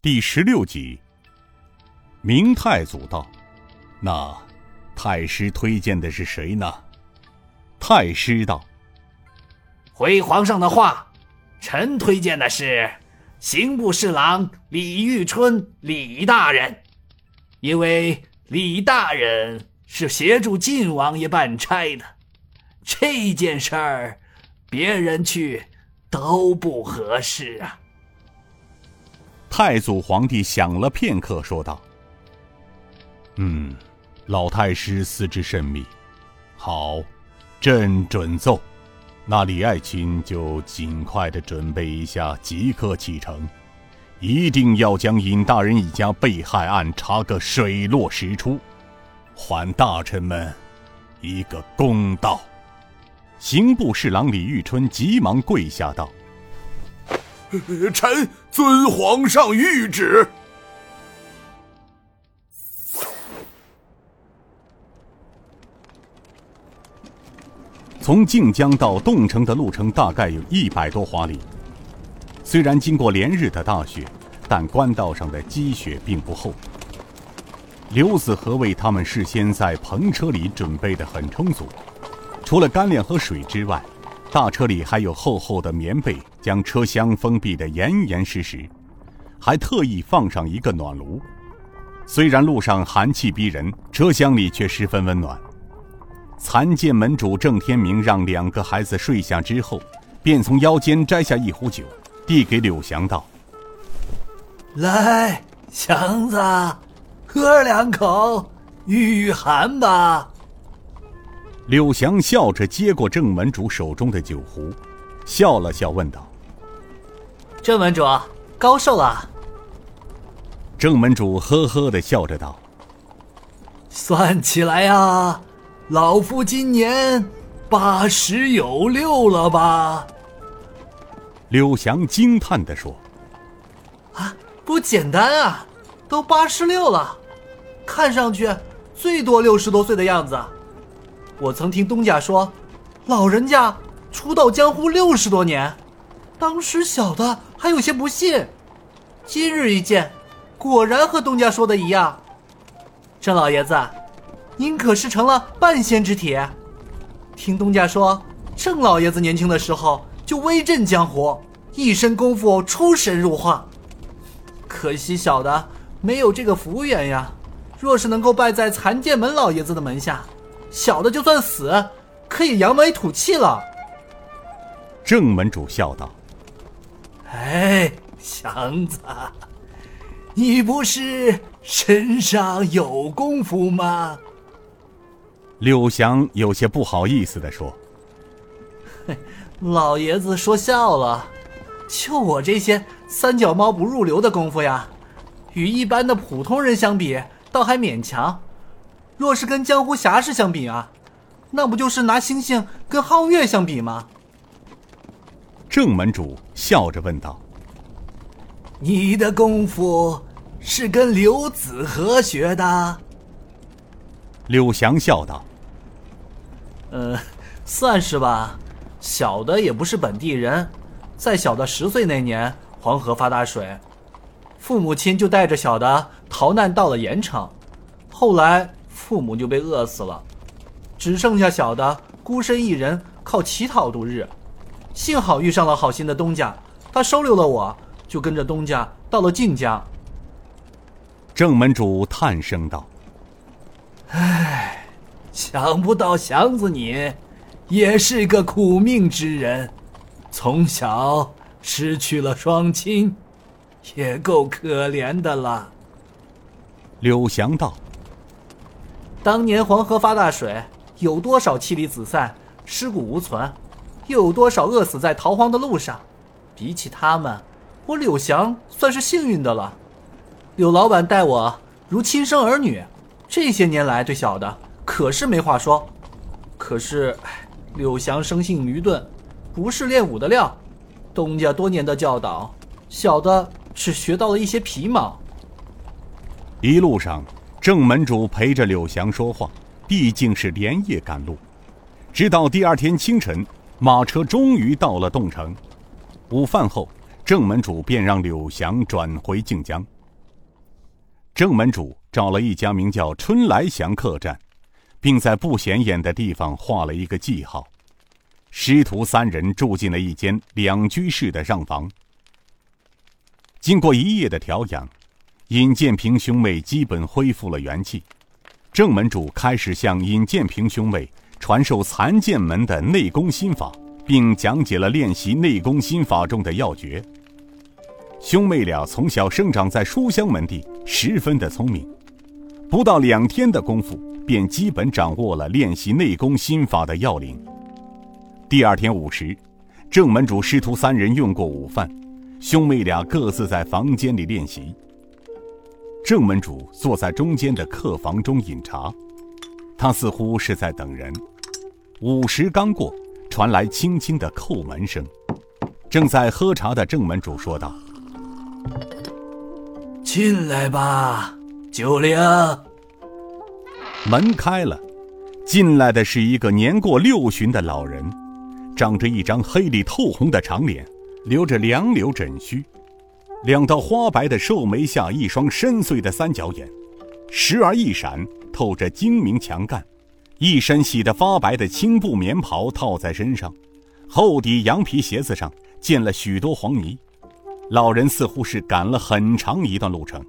第十六集。明太祖道：“那太师推荐的是谁呢？”太师道：“回皇上的话，臣推荐的是刑部侍郎李玉春李大人，因为李大人是协助晋王爷办差的，这件事儿别人去都不合适啊。”太祖皇帝想了片刻，说道：“嗯，老太师思之甚密。好，朕准奏。那李爱卿就尽快的准备一下，即刻启程。一定要将尹大人一家被害案查个水落石出，还大臣们一个公道。”刑部侍郎李玉春急忙跪下道。臣遵皇上谕旨。从靖江到洞城的路程大概有一百多华里。虽然经过连日的大雪，但官道上的积雪并不厚。刘子和为他们事先在篷车里准备的很充足，除了干粮和水之外。大车里还有厚厚的棉被，将车厢封闭得严严实实，还特意放上一个暖炉。虽然路上寒气逼人，车厢里却十分温暖。残剑门主郑天明让两个孩子睡下之后，便从腰间摘下一壶酒，递给柳祥道：“来，祥子，喝两口，御御寒吧。”柳祥笑着接过郑门主手中的酒壶，笑了笑，问道：“郑门主，高寿了？”郑门主呵呵的笑着道：“算起来呀，老夫今年八十有六了吧？”柳祥惊叹的说：“啊，不简单啊，都八十六了，看上去最多六十多岁的样子。”我曾听东家说，老人家出道江湖六十多年，当时小的还有些不信，今日一见，果然和东家说的一样。郑老爷子，您可是成了半仙之体。听东家说，郑老爷子年轻的时候就威震江湖，一身功夫出神入化，可惜小的没有这个福缘呀。若是能够拜在残剑门老爷子的门下。小的就算死，可以扬眉吐气了。郑门主笑道：“哎，祥子，你不是身上有功夫吗？”柳祥有些不好意思的说：“老爷子说笑了，就我这些三脚猫不入流的功夫呀，与一般的普通人相比，倒还勉强。”若是跟江湖侠士相比啊，那不就是拿星星跟皓月相比吗？郑门主笑着问道：“你的功夫是跟刘子和学的？”柳翔笑道：“呃，算是吧。小的也不是本地人，在小的十岁那年，黄河发大水，父母亲就带着小的逃难到了盐城，后来。”父母就被饿死了，只剩下小的孤身一人靠乞讨度日。幸好遇上了好心的东家，他收留了我，就跟着东家到了晋江。正门主叹声道：“唉，想不到祥子你也是个苦命之人，从小失去了双亲，也够可怜的了。”柳祥道。当年黄河发大水，有多少妻离子散、尸骨无存，又有多少饿死在逃荒的路上？比起他们，我柳祥算是幸运的了。柳老板待我如亲生儿女，这些年来对小的可是没话说。可是，柳祥生性愚钝，不是练武的料。东家多年的教导，小的只学到了一些皮毛。一路上。郑门主陪着柳祥说话，毕竟是连夜赶路。直到第二天清晨，马车终于到了洞城。午饭后，郑门主便让柳祥转回靖江。郑门主找了一家名叫春来祥客栈，并在不显眼的地方画了一个记号。师徒三人住进了一间两居室的上房。经过一夜的调养，尹建平兄妹基本恢复了元气。郑门主开始向尹建平兄妹传授残剑门的内功心法，并讲解了练习内功心法中的要诀。兄妹俩从小生长在书香门第，十分的聪明，不到两天的功夫，便基本掌握了练习内功心法的要领。第二天午时，郑门主师徒三人用过午饭，兄妹俩各自在房间里练习。郑门主坐在中间的客房中饮茶，他似乎是在等人。午时刚过，传来轻轻的叩门声。正在喝茶的郑门主说道。进来吧，九龄。门开了，进来的是一个年过六旬的老人，长着一张黑里透红的长脸，留着两绺枕须，两道花白的瘦眉下一双深邃的三角眼，时而一闪，透着精明强干。一身洗得发白的青布棉袍套在身上，厚底羊皮鞋子上溅了许多黄泥。老人似乎是赶了很长一段路程。